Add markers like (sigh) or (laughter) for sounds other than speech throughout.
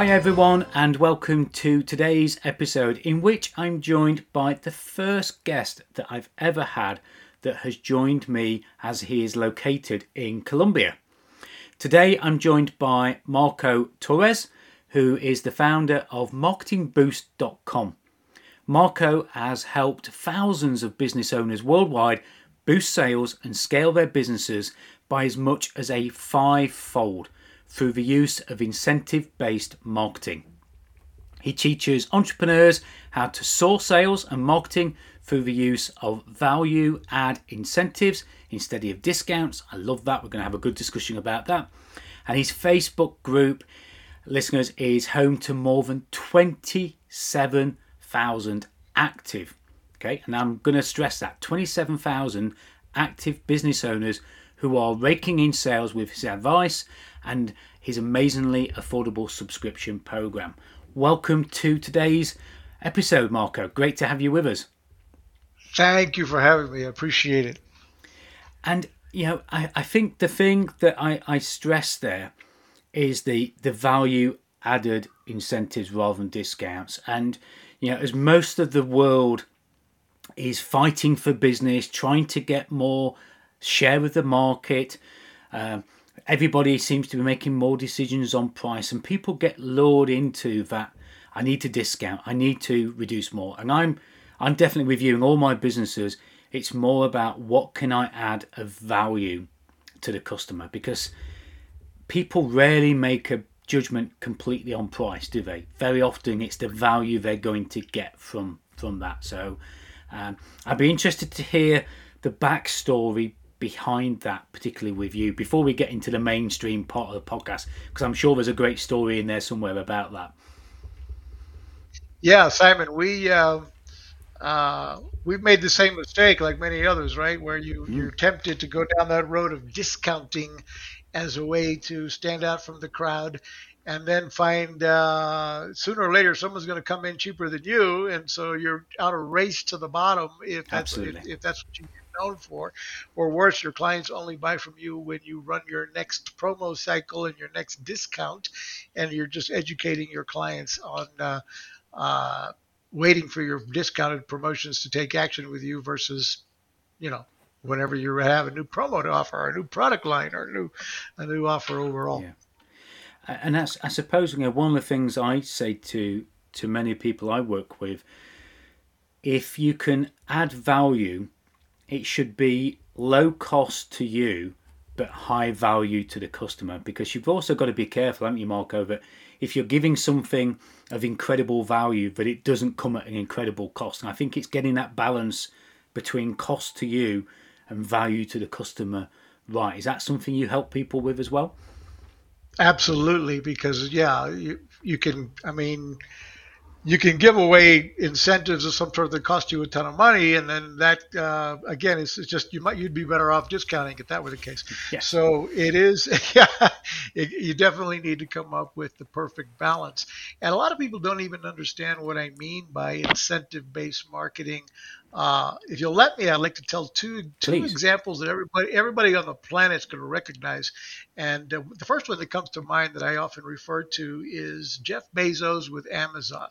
Hi, everyone, and welcome to today's episode in which I'm joined by the first guest that I've ever had that has joined me as he is located in Colombia. Today, I'm joined by Marco Torres, who is the founder of MarketingBoost.com. Marco has helped thousands of business owners worldwide boost sales and scale their businesses by as much as a five fold through the use of incentive based marketing. He teaches entrepreneurs how to source sales and marketing through the use of value add incentives instead of discounts. I love that. We're going to have a good discussion about that. And his Facebook group, listeners, is home to more than 27,000 active. Okay, and I'm going to stress that 27,000 active business owners who are raking in sales with his advice and his amazingly affordable subscription program. Welcome to today's episode, Marco. Great to have you with us. Thank you for having me. I appreciate it. And you know, I, I think the thing that I, I stress there is the the value added incentives rather than discounts. And you know, as most of the world is fighting for business, trying to get more share with the market. Uh, everybody seems to be making more decisions on price, and people get lured into that. I need to discount. I need to reduce more, and I'm I'm definitely reviewing all my businesses. It's more about what can I add of value to the customer because people rarely make a judgment completely on price, do they? Very often it's the value they're going to get from from that. So um, I'd be interested to hear the backstory behind that, particularly with you, before we get into the mainstream part of the podcast, because I'm sure there's a great story in there somewhere about that. Yeah, Simon, we uh, uh, we've made the same mistake like many others, right? Where you mm. you're tempted to go down that road of discounting as a way to stand out from the crowd, and then find uh, sooner or later someone's going to come in cheaper than you, and so you're out of race to the bottom if that's if, if, that's what you known for. Or worse, your clients only buy from you when you run your next promo cycle and your next discount, and you're just educating your clients on uh, uh, waiting for your discounted promotions to take action with you versus, you know, whenever you have a new promo to offer, or a new product line, or a new a new offer overall. Yeah. And that's, I suppose, you know, one of the things I say to to many people I work with, if you can add value it should be low cost to you but high value to the customer because you've also got to be careful, haven't you, Marco, that if you're giving something of incredible value, that it doesn't come at an incredible cost. And I think it's getting that balance between cost to you and value to the customer right. Is that something you help people with as well? Absolutely, because yeah, you you can. I mean, you can give away incentives of some sort that cost you a ton of money, and then that uh, again is just you might you'd be better off discounting if that were the case. Yes. So it is, (laughs) yeah, it, you definitely need to come up with the perfect balance. And a lot of people don't even understand what I mean by incentive-based marketing. Uh, if you'll let me, I'd like to tell two two Please. examples that everybody everybody on the planet is going to recognize. And uh, the first one that comes to mind that I often refer to is Jeff Bezos with Amazon.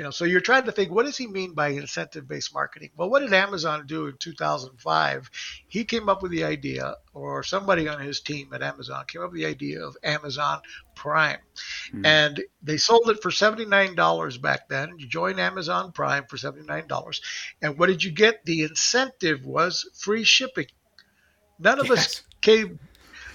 You know, so you're trying to think, what does he mean by incentive-based marketing? Well, what did Amazon do in 2005? He came up with the idea, or somebody on his team at Amazon came up with the idea of Amazon Prime, mm-hmm. and they sold it for $79 back then. You join Amazon Prime for $79, and what did you get? The incentive was free shipping. None of yes. us came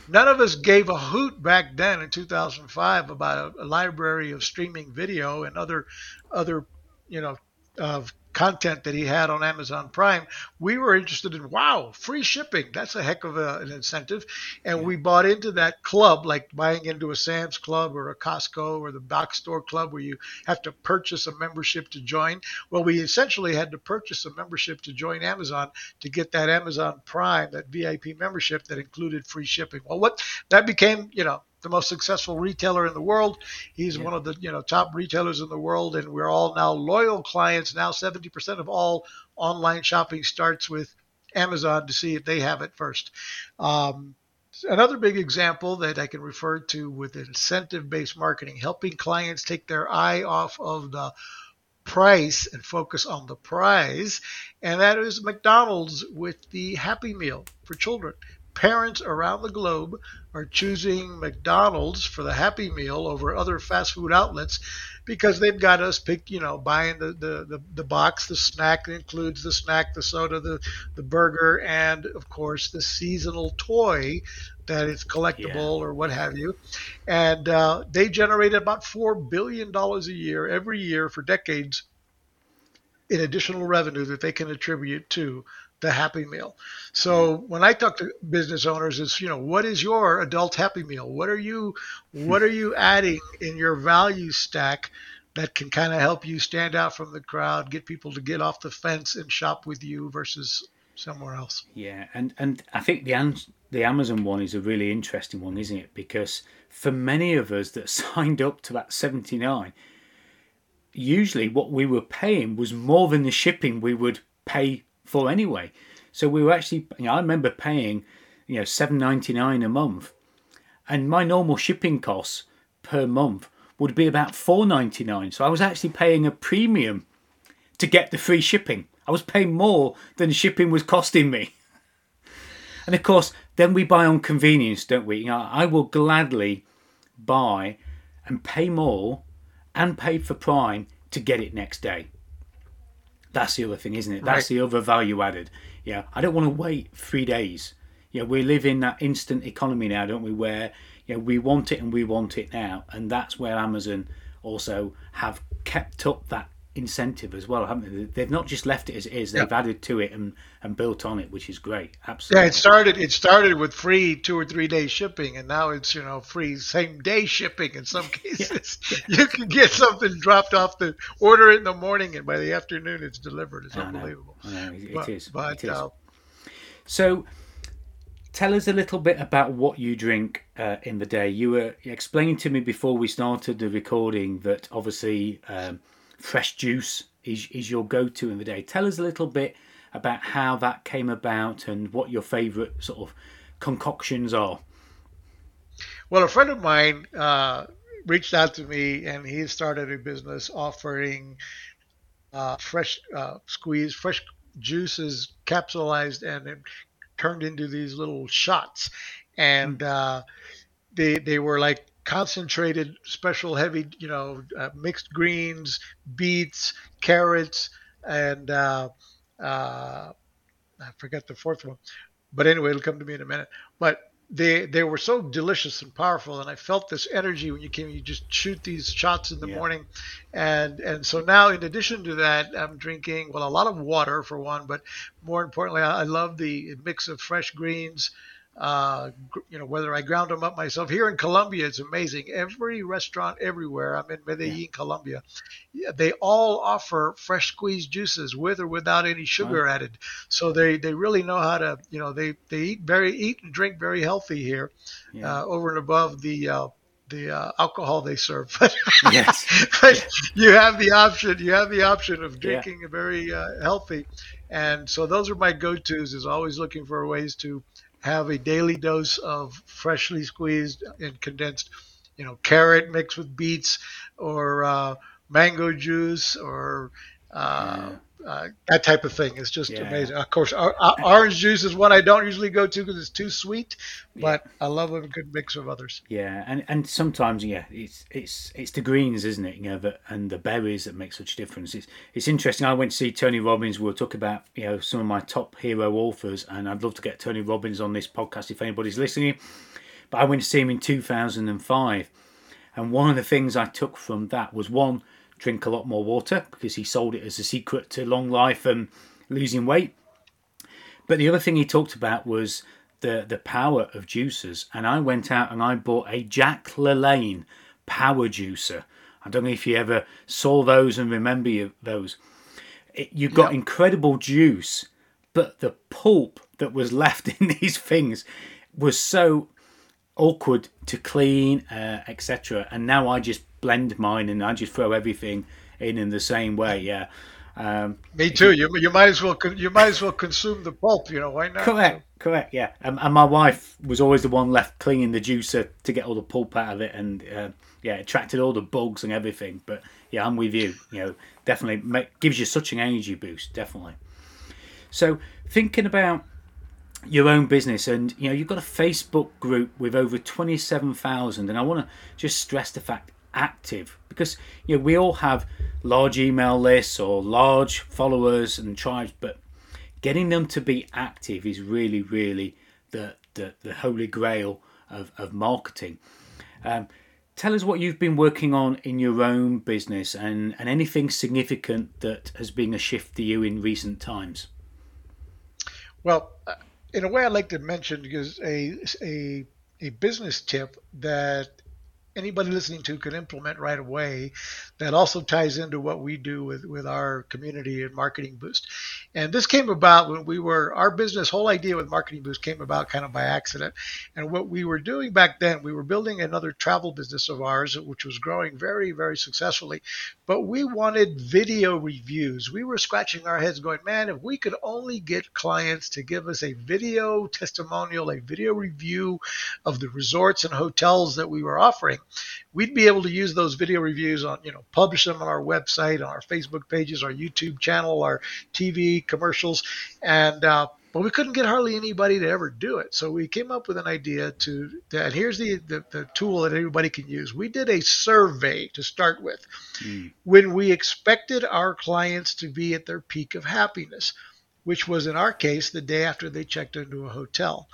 none of us gave a hoot back then in 2005 about a, a library of streaming video and other other you know of content that he had on Amazon Prime, we were interested in wow, free shipping. That's a heck of a, an incentive. And yeah. we bought into that club, like buying into a Sam's Club or a Costco or the box store club where you have to purchase a membership to join. Well, we essentially had to purchase a membership to join Amazon to get that Amazon Prime, that VIP membership that included free shipping. Well, what that became, you know, the most successful retailer in the world. He's yeah. one of the you know top retailers in the world, and we're all now loyal clients. Now 70% of all online shopping starts with Amazon to see if they have it first. Um, another big example that I can refer to with incentive-based marketing, helping clients take their eye off of the price and focus on the prize, and that is McDonald's with the Happy Meal for children parents around the globe are choosing McDonald's for the Happy Meal over other fast food outlets because they've got us pick, you know, buying the, the, the, the box, the snack that includes the snack, the soda, the, the burger, and of course the seasonal toy that is collectible yeah. or what have you. And uh, they generated about $4 billion a year every year for decades in additional revenue that they can attribute to the Happy Meal. So mm-hmm. when I talk to business owners, it's you know what is your adult Happy Meal? What are you what are you adding in your value stack that can kind of help you stand out from the crowd, get people to get off the fence and shop with you versus somewhere else? Yeah, and and I think the the Amazon one is a really interesting one, isn't it? Because for many of us that (laughs) signed up to that seventy nine usually what we were paying was more than the shipping we would pay for anyway. So we were actually, you know, I remember paying, you know, seven ninety nine a month, and my normal shipping costs per month would be about four ninety nine. So I was actually paying a premium to get the free shipping. I was paying more than shipping was costing me. (laughs) And of course, then we buy on convenience, don't we? You know, I will gladly buy and pay more and pay for Prime to get it next day. That's the other thing, isn't it? That's right. the other value added. Yeah, I don't want to wait three days. Yeah, we live in that instant economy now, don't we? Where you know, we want it and we want it now, and that's where Amazon also have kept up that incentive as well, haven't they? They've not just left it as it is; they've added to it and, and built on it, which is great. Absolutely. Yeah, it started. It started with free two or three day shipping, and now it's you know free same day shipping in some (laughs) cases. (laughs) yeah. You can get something dropped off the order it in the morning, and by the afternoon it's delivered. It's I unbelievable. Know. I know. It, but, it is. But, it is. Uh, so. Tell us a little bit about what you drink uh, in the day. You were explaining to me before we started the recording that obviously um, fresh juice is, is your go to in the day. Tell us a little bit about how that came about and what your favourite sort of concoctions are. Well, a friend of mine uh, reached out to me and he started a business offering uh, fresh uh, squeezed, fresh juices capsulized and turned into these little shots. And hmm. uh, they, they were like concentrated, special, heavy, you know, uh, mixed greens, beets, carrots, and uh, uh, I forget the fourth one. But anyway, it'll come to me in a minute. But they they were so delicious and powerful, and I felt this energy when you came. You just shoot these shots in the yeah. morning, and and so now, in addition to that, I'm drinking well a lot of water for one, but more importantly, I, I love the mix of fresh greens uh, you know, whether I ground them up myself. Here in Colombia, it's amazing. Every restaurant everywhere, I'm in Medellin, yeah. Colombia, they all offer fresh squeezed juices with or without any sugar added. So they, they really know how to, you know, they, they eat very eat and drink very healthy here, yeah. uh, over and above the uh, the uh, alcohol they serve. (laughs) yes. (laughs) but you have the option. You have the option of drinking yeah. very uh, healthy, and so those are my go-to's. Is always looking for ways to have a daily dose of freshly squeezed and condensed, you know, carrot mixed with beets or uh, mango juice or uh, yeah. Uh, that type of thing. It's just yeah. amazing. Of course, orange juice is one I don't usually go to because it's too sweet, but yeah. I love a good mix of others. Yeah, and and sometimes yeah, it's it's it's the greens, isn't it? You know, that and the berries that make such a difference. It's it's interesting. I went to see Tony Robbins. We'll talk about you know some of my top hero authors, and I'd love to get Tony Robbins on this podcast if anybody's listening. But I went to see him in 2005, and one of the things I took from that was one drink a lot more water because he sold it as a secret to long life and losing weight. But the other thing he talked about was the the power of juicers, and I went out and I bought a Jack LaLanne power juicer. I don't know if you ever saw those and remember you, those. It, you got yep. incredible juice, but the pulp that was left (laughs) in these things was so awkward to clean, uh, etc. And now I just blend mine and I just throw everything in in the same way. Yeah. Um, Me too. You, you might as well you might as well consume the pulp. You know why not? Correct, correct. Yeah, um, and my wife was always the one left cleaning the juicer to get all the pulp out of it, and uh, yeah, attracted all the bugs and everything. But yeah, I'm with you. You know, definitely make, gives you such an energy boost. Definitely. So thinking about your own business and you know you've got a facebook group with over 27000 and i want to just stress the fact active. Because you know we all have large email lists or large followers and tribes but getting them to be active is really really the the, the holy grail of, of marketing. Um, tell us what you've been working on in your own business and, and anything significant that has been a shift to you in recent times. Well in a way, I'd like to mention is a a a business tip that anybody listening to can implement right away. That also ties into what we do with, with our community and marketing boost. And this came about when we were our business whole idea with marketing boost came about kind of by accident. And what we were doing back then we were building another travel business of ours which was growing very very successfully. But we wanted video reviews. We were scratching our heads going man if we could only get clients to give us a video testimonial a video review of the resorts and hotels that we were offering we'd be able to use those video reviews on, you know, publish them on our website, on our Facebook pages, our YouTube channel, our TV commercials, and uh, but we couldn't get hardly anybody to ever do it. So we came up with an idea to that. Here's the, the, the tool that everybody can use. We did a survey to start with mm. when we expected our clients to be at their peak of happiness, which was in our case the day after they checked into a hotel.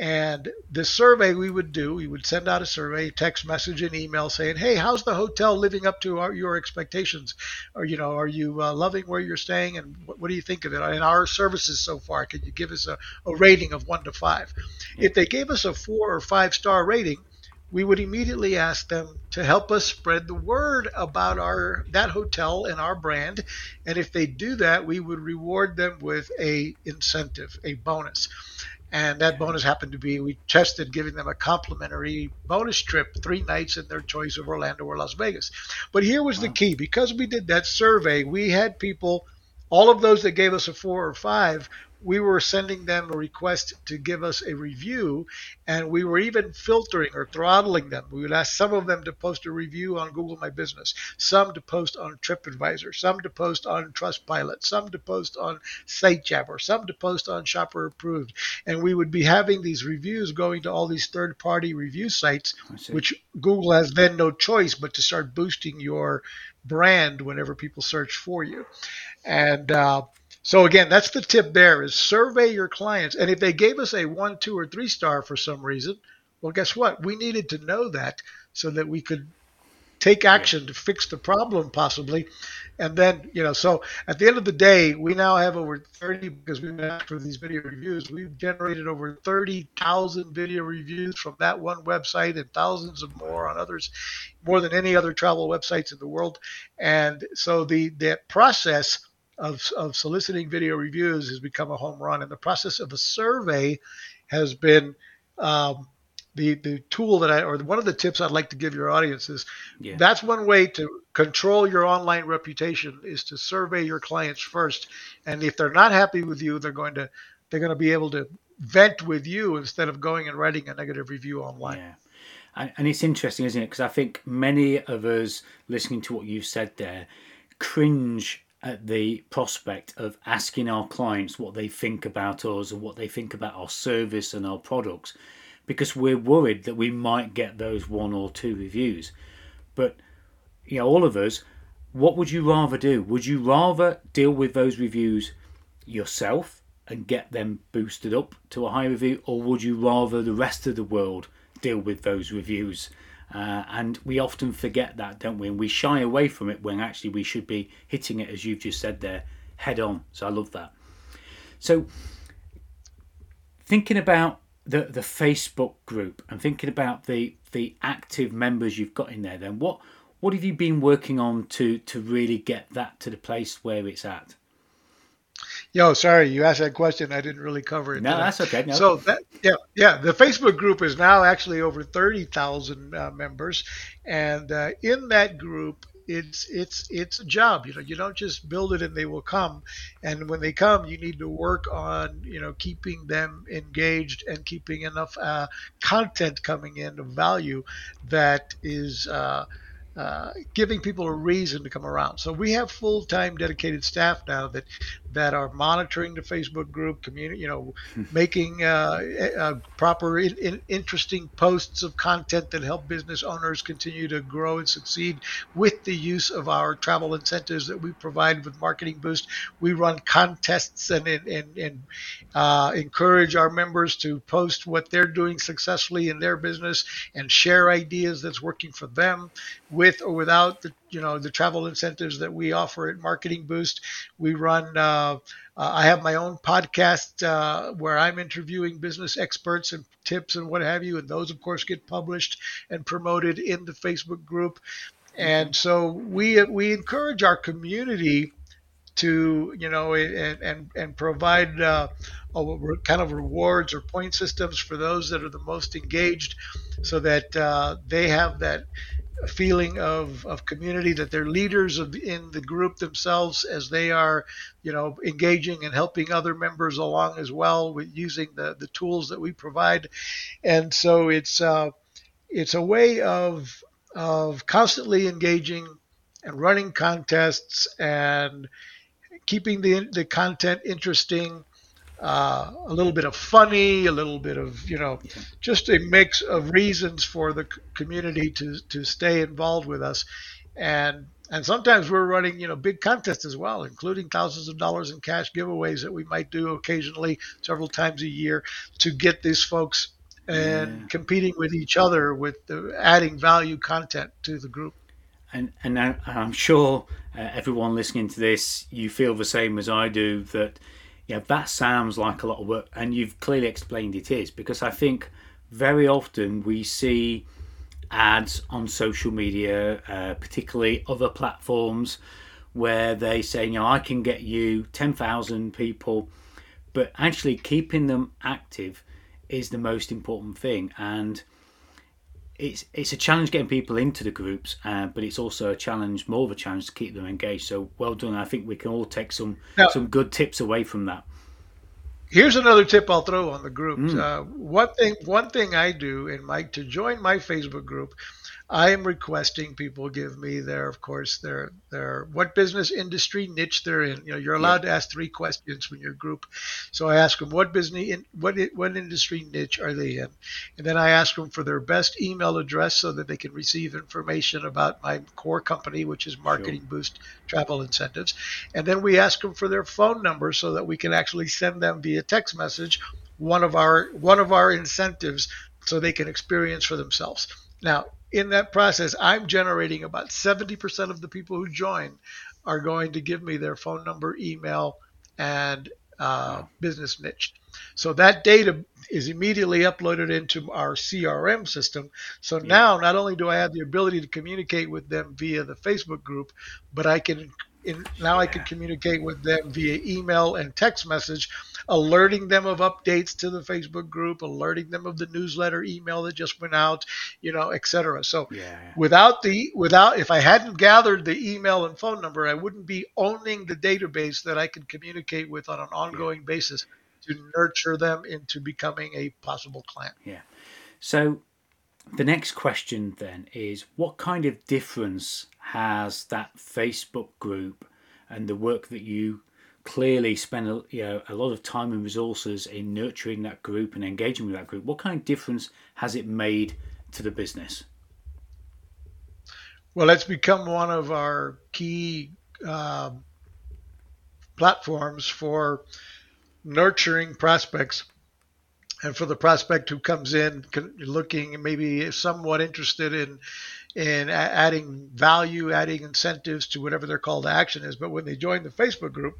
And the survey we would do, we would send out a survey, text message, and email saying, "Hey, how's the hotel living up to our, your expectations? Or you know, are you uh, loving where you're staying, and what, what, do you think of it? And our services so far, can you give us a, a rating of one to five? If they gave us a four or five star rating, we would immediately ask them to help us spread the word about our that hotel and our brand and if they do that we would reward them with a incentive a bonus and that bonus happened to be we tested giving them a complimentary bonus trip, three nights in their choice of Orlando or Las Vegas. But here was wow. the key because we did that survey, we had people, all of those that gave us a four or five we were sending them a request to give us a review, and we were even filtering or throttling them. We would ask some of them to post a review on Google My Business, some to post on TripAdvisor, some to post on Trustpilot, some to post on SiteJabber, some to post on Shopper Approved. And we would be having these reviews going to all these third party review sites, which Google has then no choice but to start boosting your brand whenever people search for you. And uh, so again, that's the tip there is survey your clients. And if they gave us a one, two, or three star for some reason, well, guess what? We needed to know that so that we could take action to fix the problem possibly. And then, you know, so at the end of the day, we now have over 30, because we've been after these video reviews, we've generated over 30,000 video reviews from that one website and thousands of more on others, more than any other travel websites in the world. And so the that process of, of soliciting video reviews has become a home run. And the process of a survey has been um, the, the tool that I, or one of the tips I'd like to give your audience is yeah. that's one way to control your online reputation is to survey your clients first. And if they're not happy with you, they're going to, they're going to be able to vent with you instead of going and writing a negative review online. Yeah. And it's interesting, isn't it? Because I think many of us listening to what you said there cringe at the prospect of asking our clients what they think about us and what they think about our service and our products because we're worried that we might get those one or two reviews. But you know, all of us, what would you rather do? Would you rather deal with those reviews yourself and get them boosted up to a high review, or would you rather the rest of the world deal with those reviews Uh, and we often forget that, don't we? And we shy away from it when actually we should be hitting it, as you've just said there, head on. So I love that. So, thinking about the the Facebook group and thinking about the the active members you've got in there, then what what have you been working on to to really get that to the place where it's at? Yo, sorry, you asked that question. I didn't really cover it. No, that's okay. No. So that, yeah, yeah, the Facebook group is now actually over thirty thousand uh, members, and uh, in that group, it's it's it's a job. You know, you don't just build it and they will come. And when they come, you need to work on you know keeping them engaged and keeping enough uh, content coming in of value that is. Uh, uh, giving people a reason to come around. So we have full-time dedicated staff now that that are monitoring the Facebook group, community, you know, hmm. making uh, uh, proper, in, in, interesting posts of content that help business owners continue to grow and succeed with the use of our travel incentives that we provide with Marketing Boost. We run contests and and, and, and uh, encourage our members to post what they're doing successfully in their business and share ideas that's working for them with or without the you know the travel incentives that we offer at Marketing Boost. We run. Uh, uh, I have my own podcast uh, where I'm interviewing business experts and tips and what have you, and those of course get published and promoted in the Facebook group. And so we we encourage our community to you know and and and provide uh, a, kind of rewards or point systems for those that are the most engaged, so that uh, they have that feeling of, of community that they're leaders of in the group themselves as they are you know engaging and helping other members along as well with using the, the tools that we provide. And so it's uh, it's a way of of constantly engaging and running contests and keeping the the content interesting uh, a little bit of funny, a little bit of you know, just a mix of reasons for the community to to stay involved with us, and and sometimes we're running you know big contests as well, including thousands of dollars in cash giveaways that we might do occasionally, several times a year, to get these folks and yeah. competing with each other with the adding value content to the group. And and I'm sure uh, everyone listening to this, you feel the same as I do that yeah, that sounds like a lot of work, and you've clearly explained it is because I think very often we see ads on social media, uh, particularly other platforms, where they say, you know, I can get you 10,000 people, but actually keeping them active is the most important thing. And it's it's a challenge getting people into the groups, uh, but it's also a challenge, more of a challenge to keep them engaged. So well done. I think we can all take some now, some good tips away from that. Here's another tip I'll throw on the group. Mm. Uh, one thing one thing I do, and Mike, to join my Facebook group, I am requesting people give me their, of course, their their what business industry niche they're in. You know, you're allowed yeah. to ask three questions when you're group. So I ask them what business in what what industry niche are they in, and then I ask them for their best email address so that they can receive information about my core company, which is Marketing sure. Boost Travel Incentives, and then we ask them for their phone number so that we can actually send them via text message one of our one of our incentives so they can experience for themselves. Now, in that process, I'm generating about 70% of the people who join are going to give me their phone number, email, and uh, business niche. So that data is immediately uploaded into our CRM system. So yeah. now, not only do I have the ability to communicate with them via the Facebook group, but I can in, now yeah. I can communicate with them via email and text message, alerting them of updates to the Facebook group, alerting them of the newsletter email that just went out, you know, etc. So yeah. without the without if I hadn't gathered the email and phone number, I wouldn't be owning the database that I can communicate with on an ongoing yeah. basis to nurture them into becoming a possible client. Yeah. So the next question then is what kind of difference has that Facebook group and the work that you clearly spend a, you know, a lot of time and resources in nurturing that group and engaging with that group, what kind of difference has it made to the business? Well, it's become one of our key uh, platforms for nurturing prospects and for the prospect who comes in looking maybe somewhat interested in in adding value, adding incentives to whatever their call to action is. But when they join the Facebook group,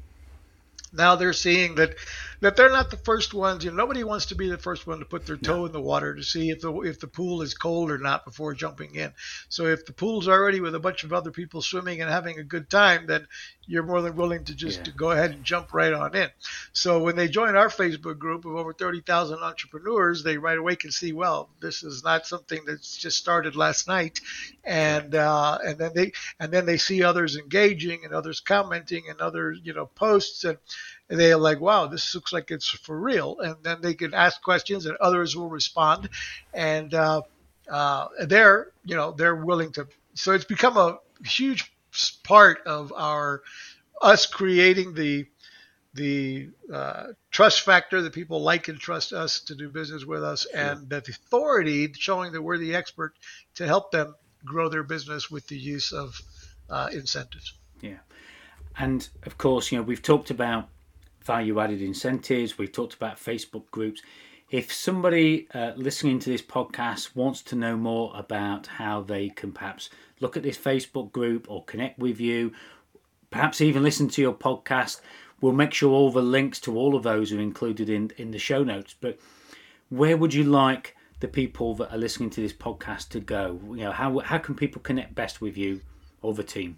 now they're seeing that that they're not the first ones. You know, nobody wants to be the first one to put their toe no. in the water to see if the if the pool is cold or not before jumping in. So if the pool's already with a bunch of other people swimming and having a good time, then you're more than willing to just yeah. to go ahead and jump right on in. So when they join our Facebook group of over 30,000 entrepreneurs, they right away can see, well, this is not something that's just started last night, and uh, and then they and then they see others engaging and others commenting and other you know posts and and they're like, wow, this looks like it's for real. And then they can ask questions and others will respond. And uh, uh, they're, you know, they're willing to. So it's become a huge part of our us creating the the uh, trust factor that people like and trust us to do business with us, sure. and that authority showing that we're the expert to help them grow their business with the use of uh, incentives. Yeah, and of course, you know, we've talked about value added incentives. We've talked about Facebook groups. If somebody uh, listening to this podcast wants to know more about how they can perhaps look at this Facebook group or connect with you, perhaps even listen to your podcast, we'll make sure all the links to all of those are included in, in the show notes. But where would you like the people that are listening to this podcast to go? You know, how, how can people connect best with you or the team?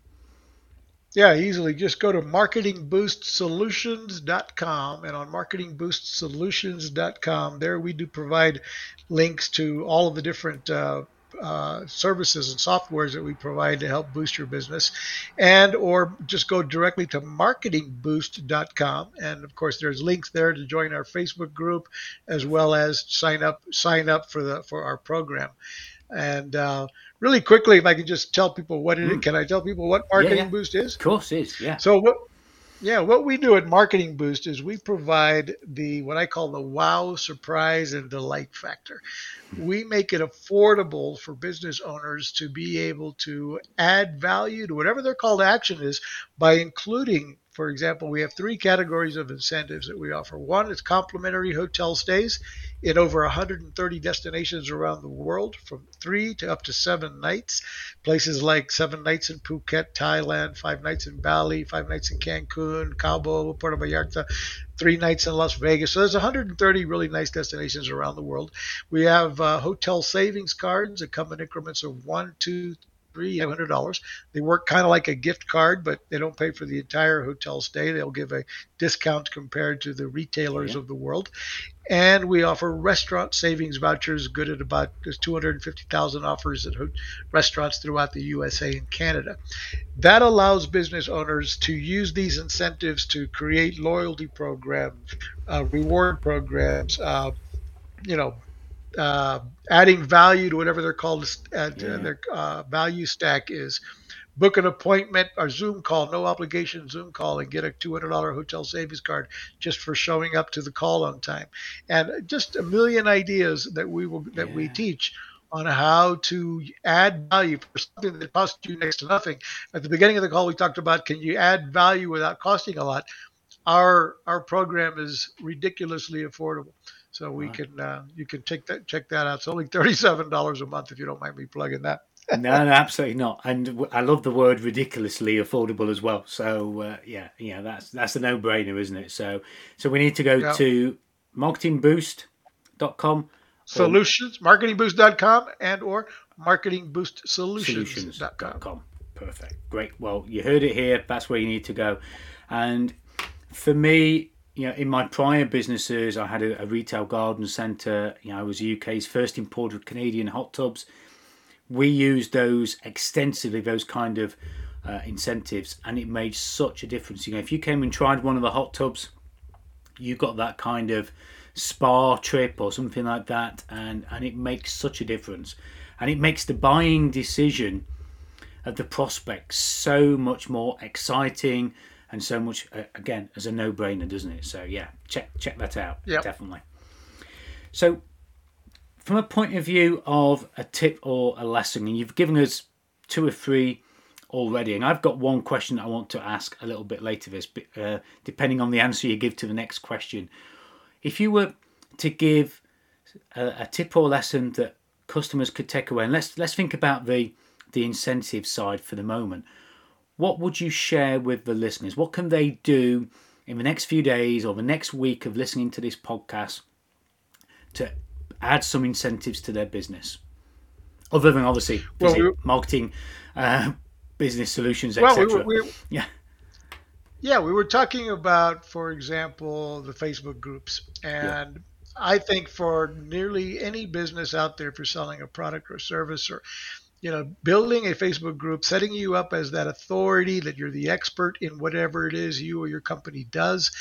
Yeah, easily. Just go to marketingboostsolutions.com. And on marketingboostsolutions.com, there we do provide links to all of the different uh, uh, services and softwares that we provide to help boost your business and or just go directly to marketingboost.com and of course there's links there to join our facebook group as well as sign up sign up for the for our program and uh, really quickly, if I can just tell people what it mm. can I tell people what Marketing yeah, yeah. Boost is? Of course, is yeah. So what? Yeah, what we do at Marketing Boost is we provide the what I call the wow, surprise, and delight factor. Mm. We make it affordable for business owners to be able to add value to whatever their call to action is by including for example, we have three categories of incentives that we offer. One is complimentary hotel stays in over 130 destinations around the world, from three to up to seven nights. Places like seven nights in Phuket, Thailand, five nights in Bali, five nights in Cancun, Cabo, Puerto Vallarta, three nights in Las Vegas. So there's 130 really nice destinations around the world. We have uh, hotel savings cards that come in increments of one, two, three hundred dollars. They work kind of like a gift card, but they don't pay for the entire hotel stay. They'll give a discount compared to the retailers yeah. of the world. And we offer restaurant savings vouchers, good at about there's 250,000 offers at restaurants throughout the USA and Canada. That allows business owners to use these incentives to create loyalty programs, uh, reward programs, uh, you know, uh, adding value to whatever they're called uh, yeah. their uh, value stack is. Book an appointment or Zoom call, no obligation Zoom call, and get a $200 hotel savings card just for showing up to the call on time, and just a million ideas that we will that yeah. we teach on how to add value for something that costs you next to nothing. At the beginning of the call, we talked about can you add value without costing a lot. Our our program is ridiculously affordable. So we right. can uh, you can check that check that out. It's only thirty seven dollars a month if you don't mind me plugging that. no, no, absolutely not. And I love the word ridiculously affordable as well. So uh, yeah, yeah, that's that's a no brainer, isn't it? So so we need to go yeah. to marketingboost.com. Solutions, marketingboost.com and or marketingboostsolutions.com. Perfect. Great. Well, you heard it here. That's where you need to go. And for me, you know, in my prior businesses, I had a, a retail garden centre. You know, I was the UK's first importer of Canadian hot tubs. We used those extensively, those kind of uh, incentives, and it made such a difference. You know, if you came and tried one of the hot tubs, you got that kind of spa trip or something like that, and and it makes such a difference, and it makes the buying decision of the prospect so much more exciting and so much uh, again as a no-brainer, doesn't it? So yeah, check check that out yep. definitely. So, from a point of view of a tip or a lesson, and you've given us two or three already, and I've got one question I want to ask a little bit later. This, uh, depending on the answer you give to the next question, if you were to give a, a tip or lesson that customers could take away, and let's let's think about the the incentive side for the moment. What would you share with the listeners? What can they do in the next few days or the next week of listening to this podcast to add some incentives to their business? Other than obviously well, we marketing, uh, business solutions, etc. Well, we we yeah. Yeah, we were talking about, for example, the Facebook groups. And yeah. I think for nearly any business out there, for selling a product or service or you know, building a Facebook group, setting you up as that authority that you're the expert in whatever it is you or your company does.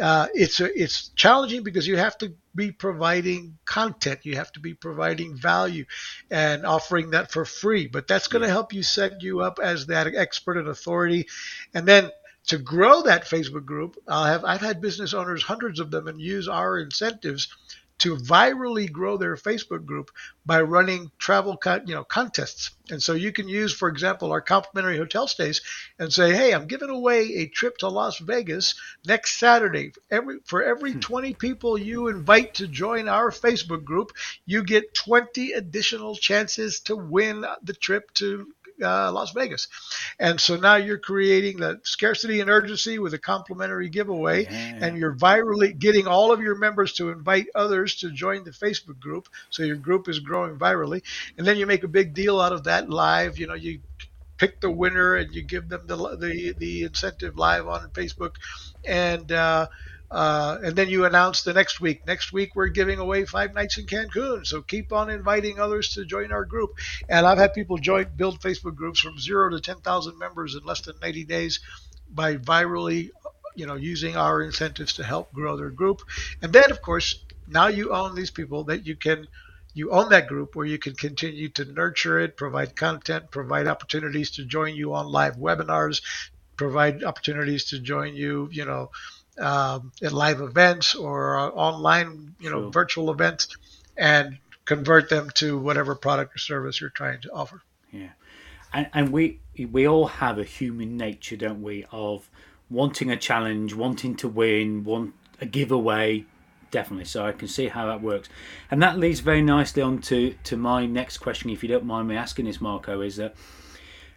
Uh, it's a, it's challenging because you have to be providing content, you have to be providing value, and offering that for free. But that's going to help you set you up as that expert and authority, and then to grow that Facebook group, I'll have I've had business owners, hundreds of them, and use our incentives to virally grow their Facebook group by running travel you know contests. And so you can use, for example, our complimentary hotel stays and say, "Hey, I'm giving away a trip to Las Vegas next Saturday. Every for every hmm. 20 people you invite to join our Facebook group, you get 20 additional chances to win the trip to uh, Las Vegas. And so now you're creating the scarcity and urgency with a complimentary giveaway, yeah. and you're virally getting all of your members to invite others to join the Facebook group. So your group is growing virally, and then you make a big deal out of that live. You know, you pick the winner and you give them the the, the incentive live on Facebook, and uh, uh, and then you announce the next week. Next week, we're giving away five nights in Cancun. So keep on inviting others to join our group. And I've had people join, build Facebook groups from zero to 10,000 members in less than 90 days by virally, you know, using our incentives to help grow their group. And then, of course, now you own these people that you can you own that group where you can continue to nurture it, provide content, provide opportunities to join you on live webinars, provide opportunities to join you, you know, um, at live events or uh, online, you know, virtual events, and convert them to whatever product or service you're trying to offer. Yeah, and, and we we all have a human nature, don't we, of wanting a challenge, wanting to win, want a giveaway. Definitely, so I can see how that works, and that leads very nicely on to, to my next question, if you don't mind me asking this, Marco, is that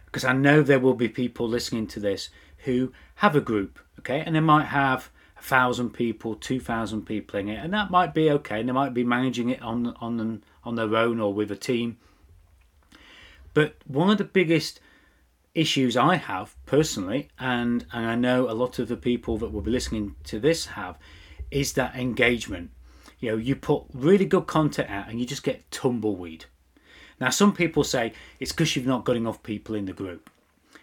because I know there will be people listening to this who have a group, okay, and they might have a thousand people, two thousand people in it, and that might be okay. And they might be managing it on on on their own or with a team. But one of the biggest issues I have personally, and and I know a lot of the people that will be listening to this have, is that engagement. You know, you put really good content out and you just get tumbleweed. Now, some people say it's because you've not got enough people in the group.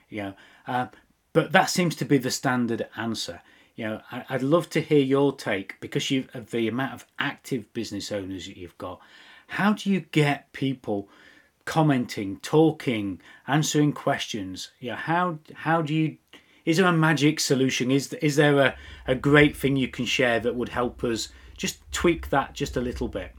You know, uh, but that seems to be the standard answer. You know, I, would love to hear your take because you of the amount of active business owners that you've got. How do you get people commenting, talking, answering questions? You know, how how do you? Is there a magic solution? Is is there a, a great thing you can share that would help us just tweak that just a little bit?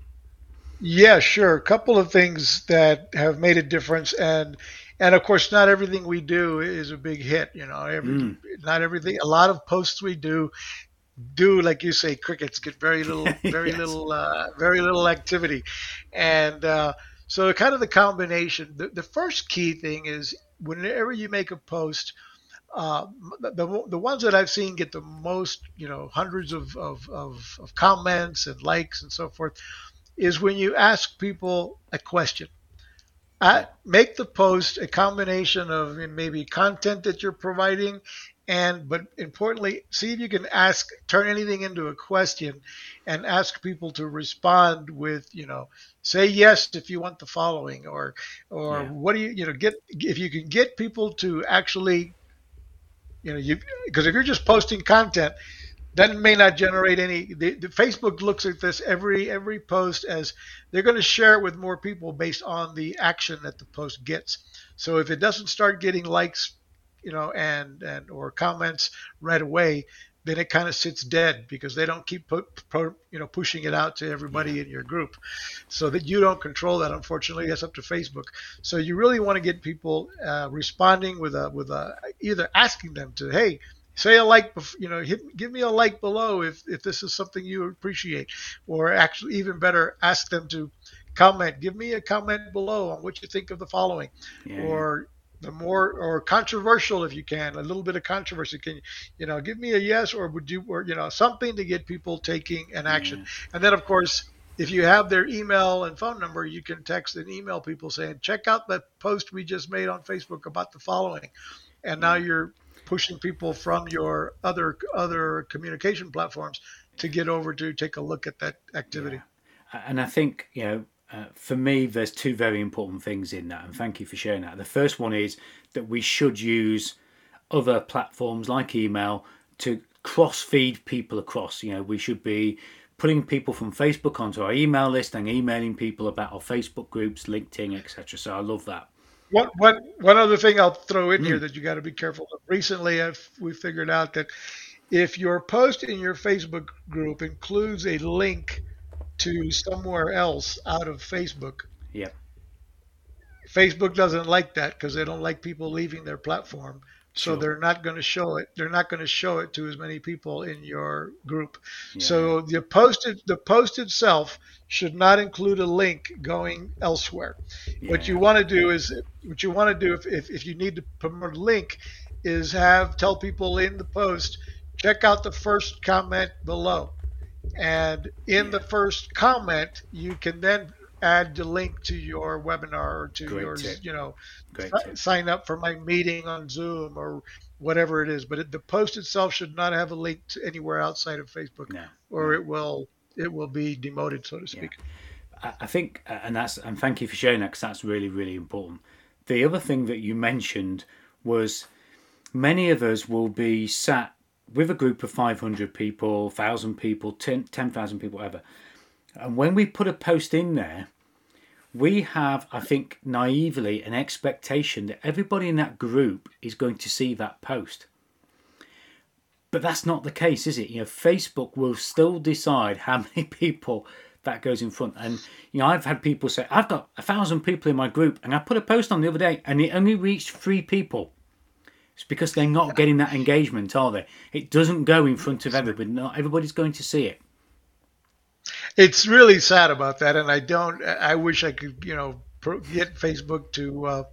Yeah, sure. A couple of things that have made a difference, and and of course, not everything we do is a big hit. You know, every, mm. not everything. A lot of posts we do do like you say crickets get very (laughs) little very yes. little uh, very little activity and uh, so kind of the combination the, the first key thing is whenever you make a post uh, the, the ones that I've seen get the most, you know, hundreds of, of, of, of comments and likes and so forth, is when you ask people a question make the post a combination of maybe content that you're providing and but importantly see if you can ask turn anything into a question and ask people to respond with you know say yes if you want the following or or yeah. what do you you know get if you can get people to actually you know you because if you're just posting content that may not generate any. The, the, Facebook looks at this every every post as they're going to share it with more people based on the action that the post gets. So if it doesn't start getting likes, you know, and and or comments right away, then it kind of sits dead because they don't keep put, pro, you know pushing it out to everybody yeah. in your group so that you don't control that unfortunately that's up to facebook so you really want to get people uh, responding with a with a either asking them to hey say a like, you know, hit, give me a like below if, if this is something you appreciate, or actually even better, ask them to comment. Give me a comment below on what you think of the following, yeah, or the more or controversial if you can, a little bit of controversy. Can you know give me a yes or would you or you know something to get people taking an action, yeah. and then of course. If you have their email and phone number, you can text and email people saying, "Check out that post we just made on Facebook about the following," and now you're pushing people from your other other communication platforms to get over to take a look at that activity. Yeah. And I think you know, uh, for me, there's two very important things in that, and thank you for sharing that. The first one is that we should use other platforms like email to cross feed people across. You know, we should be putting people from Facebook onto our email list and emailing people about our Facebook groups, LinkedIn, etc. So I love that one, one, one other thing I'll throw in mm. here that you got to be careful of. Recently, I've, we figured out that if your post in your Facebook group includes a link to somewhere else out of Facebook, yeah, Facebook doesn't like that because they don't like people leaving their platform. So sure. they're not going to show it. They're not going to show it to as many people in your group. Yeah. So the posted the post itself should not include a link going elsewhere. Yeah. What you want to do is what you want to do if, if, if you need to promote a link is have tell people in the post check out the first comment below. And in yeah. the first comment, you can then add the link to your webinar or to Great your, tip. you know, sign up for my meeting on Zoom or whatever it is. But it, the post itself should not have a link to anywhere outside of Facebook, no. or no. it will it will be demoted, so to speak. Yeah. I think, uh, and that's and thank you for sharing that because that's really really important. The other thing that you mentioned was many of us will be sat with a group of 500 people, 1,000 people, 10,000 people, whatever. And when we put a post in there, we have, I think, naively an expectation that everybody in that group is going to see that post. But that's not the case, is it? You know, Facebook will still decide how (laughs) many people that goes in front. And you know, I've had people say, I've got a thousand people in my group, and I put a post on the other day, and it only reached three people. It's because they're not getting that engagement, are they? It doesn't go in front of everybody. Not everybody's going to see it it's really sad about that, and I don't. I wish I could, you know, get Facebook to. Uh,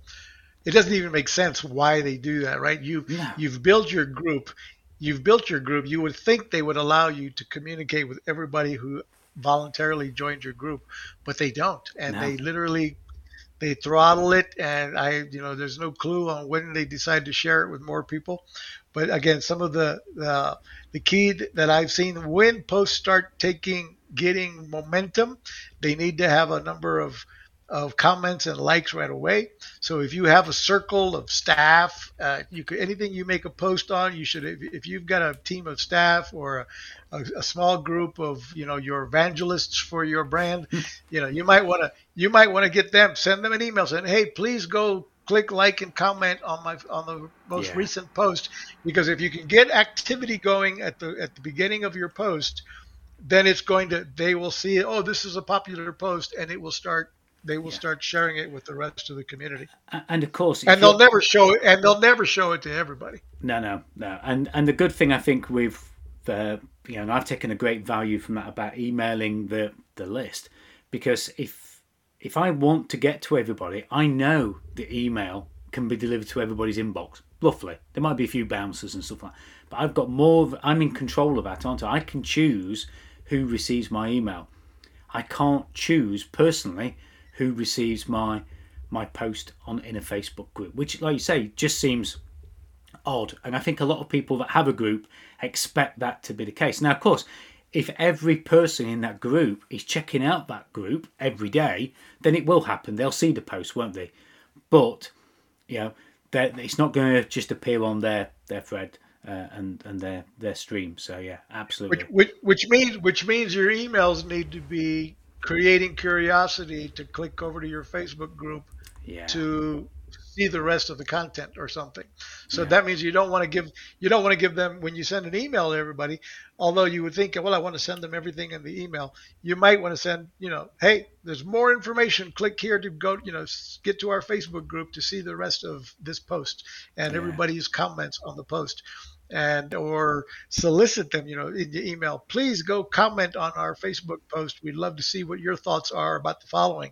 it doesn't even make sense why they do that, right? You yeah. you've built your group, you've built your group. You would think they would allow you to communicate with everybody who voluntarily joined your group, but they don't, and no. they literally they throttle it and i you know there's no clue on when they decide to share it with more people but again some of the the, the key that i've seen when posts start taking getting momentum, they need to have a number of of comments and likes right away. So if you have a circle of staff, uh, you could anything you make a post on, you should. If, if you've got a team of staff or a, a, a, small group of you know your evangelists for your brand, you know you might want to you might want to get them send them an email saying, hey, please go click like and comment on my on the most yeah. recent post because if you can get activity going at the at the beginning of your post then it's going to they will see oh this is a popular post and it will start they will yeah. start sharing it with the rest of the community. And of course and they'll never show it and they'll never show it to everybody. No no no. And and the good thing i think with the you know i've taken a great value from that about emailing the the list because if if i want to get to everybody i know the email can be delivered to everybody's inbox roughly. There might be a few bouncers and stuff like that but i've got more i'm in control of that aren't i? I can choose who receives my email. I can't choose personally who receives my my post on in a Facebook group, which, like you say, just seems odd. And I think a lot of people that have a group expect that to be the case. Now, of course, if every person in that group is checking out that group every day, then it will happen. They'll see the post, won't they? But you know, that it's not going to just appear on their their thread uh, and and their their stream. So yeah, absolutely. Which, which, which means which means your emails need to be creating curiosity to click over to your Facebook group yeah. to see the rest of the content or something. So yeah. that means you don't want to give you don't want to give them when you send an email to everybody. Although you would think, well, I want to send them everything in the email. You might want to send, you know, hey, there's more information. Click here to go, you know, get to our Facebook group to see the rest of this post and yeah. everybody's comments on the post and or solicit them, you know, in the email. Please go comment on our Facebook post. We'd love to see what your thoughts are about the following,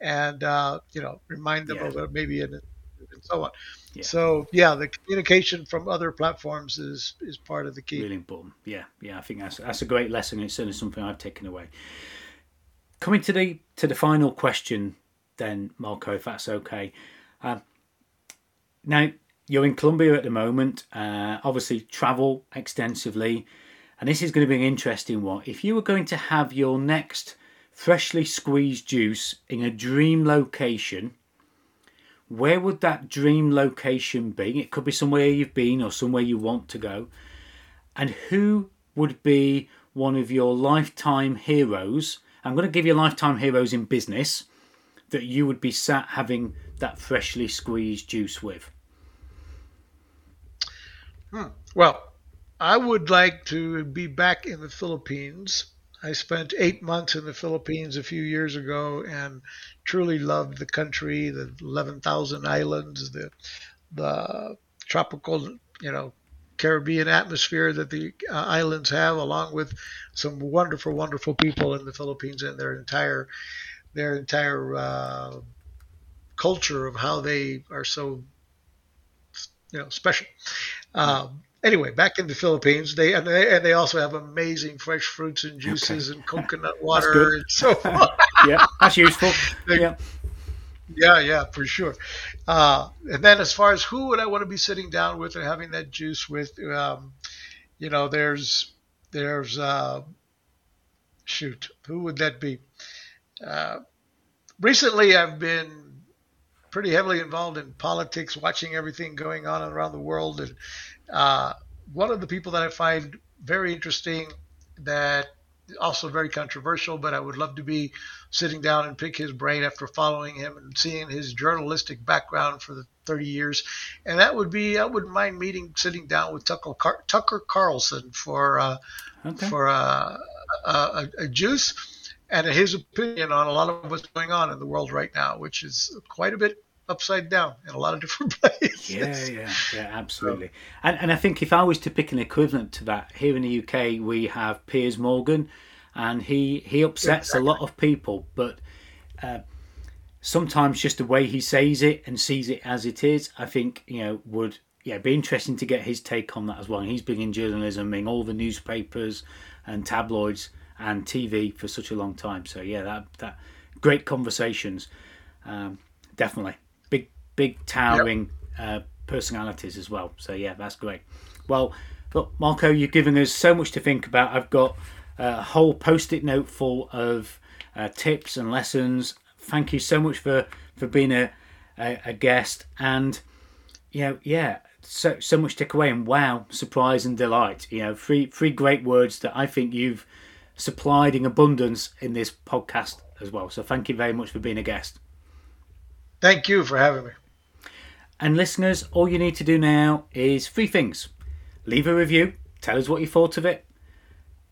and uh, you know, remind them yeah. of it maybe and, and so on. Yeah. So yeah, the communication from other platforms is is part of the key. Really important. Yeah, yeah. I think that's that's a great lesson. It's certainly something I've taken away. Coming to the to the final question, then Marco, if that's okay. Uh, now you're in Colombia at the moment. Uh, obviously, travel extensively, and this is going to be an interesting one. If you were going to have your next freshly squeezed juice in a dream location where would that dream location be? It could be somewhere you've been or somewhere you want to go. And who would be one of your lifetime heroes? I'm going to give you lifetime heroes in business that you would be sat having that freshly squeezed juice with. Hmm. Well, I would like to be back in the Philippines I spent eight months in the Philippines a few years ago and truly loved the country, the 11,000 islands, the the tropical, you know, Caribbean atmosphere that the uh, islands have, along with some wonderful, wonderful people in the Philippines and their entire their entire uh, culture of how they are so you know special. Um, anyway, back in the Philippines, they and they, and they also have amazing fresh fruits and juices okay. and (laughs) coconut water and so (laughs) on. yeah, that's useful. (laughs) they, yeah. Yeah, yeah, for sure. Uh, and then as far as who would I want to be sitting down with and having that juice with, um, you know, there's there's uh, shoot, who would that be? Uh, recently, I've been pretty heavily involved in politics, watching everything going on around the world, and uh, one of the people that I find very interesting, that also very controversial, but I would love to be sitting down and pick his brain after following him and seeing his journalistic background for the 30 years. And that would be, I wouldn't mind meeting, sitting down with Tucker, Car- Tucker Carlson for uh, okay. for uh, a, a juice and his opinion on a lot of what's going on in the world right now, which is quite a bit upside down in a lot of different (laughs) places. Yeah, yeah, yeah, absolutely. And and I think if I was to pick an equivalent to that, here in the UK we have Piers Morgan, and he he upsets exactly. a lot of people, but. Uh, sometimes just the way he says it and sees it as it is, I think you know would yeah be interesting to get his take on that as well. And he's been in journalism in all the newspapers and tabloids and TV for such a long time. So yeah, that that great conversations, um, definitely big big towering yep. uh, personalities as well. So yeah, that's great. Well, look, Marco, you've given us so much to think about. I've got a whole post-it note full of uh, tips and lessons. Thank you so much for for being a a, a guest and you know yeah so so much to take away and wow surprise and delight you know three three great words that I think you've supplied in abundance in this podcast as well. So thank you very much for being a guest. Thank you for having me. And listeners, all you need to do now is three things leave a review, tell us what you thought of it,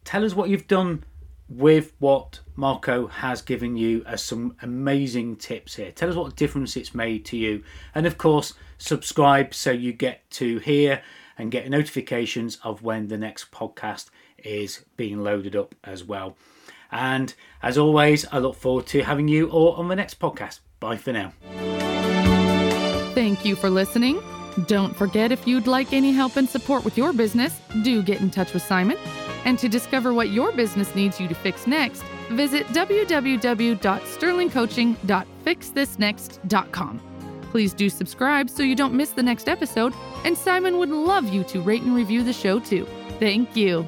tell us what you've done with what Marco has given you as some amazing tips here. Tell us what difference it's made to you. And of course, subscribe so you get to hear and get notifications of when the next podcast is being loaded up as well. And as always, I look forward to having you all on the next podcast. Bye for now. Thank you for listening. Don't forget if you'd like any help and support with your business, do get in touch with Simon. And to discover what your business needs you to fix next, visit www.sterlingcoaching.fixthisnext.com. Please do subscribe so you don't miss the next episode, and Simon would love you to rate and review the show too. Thank you.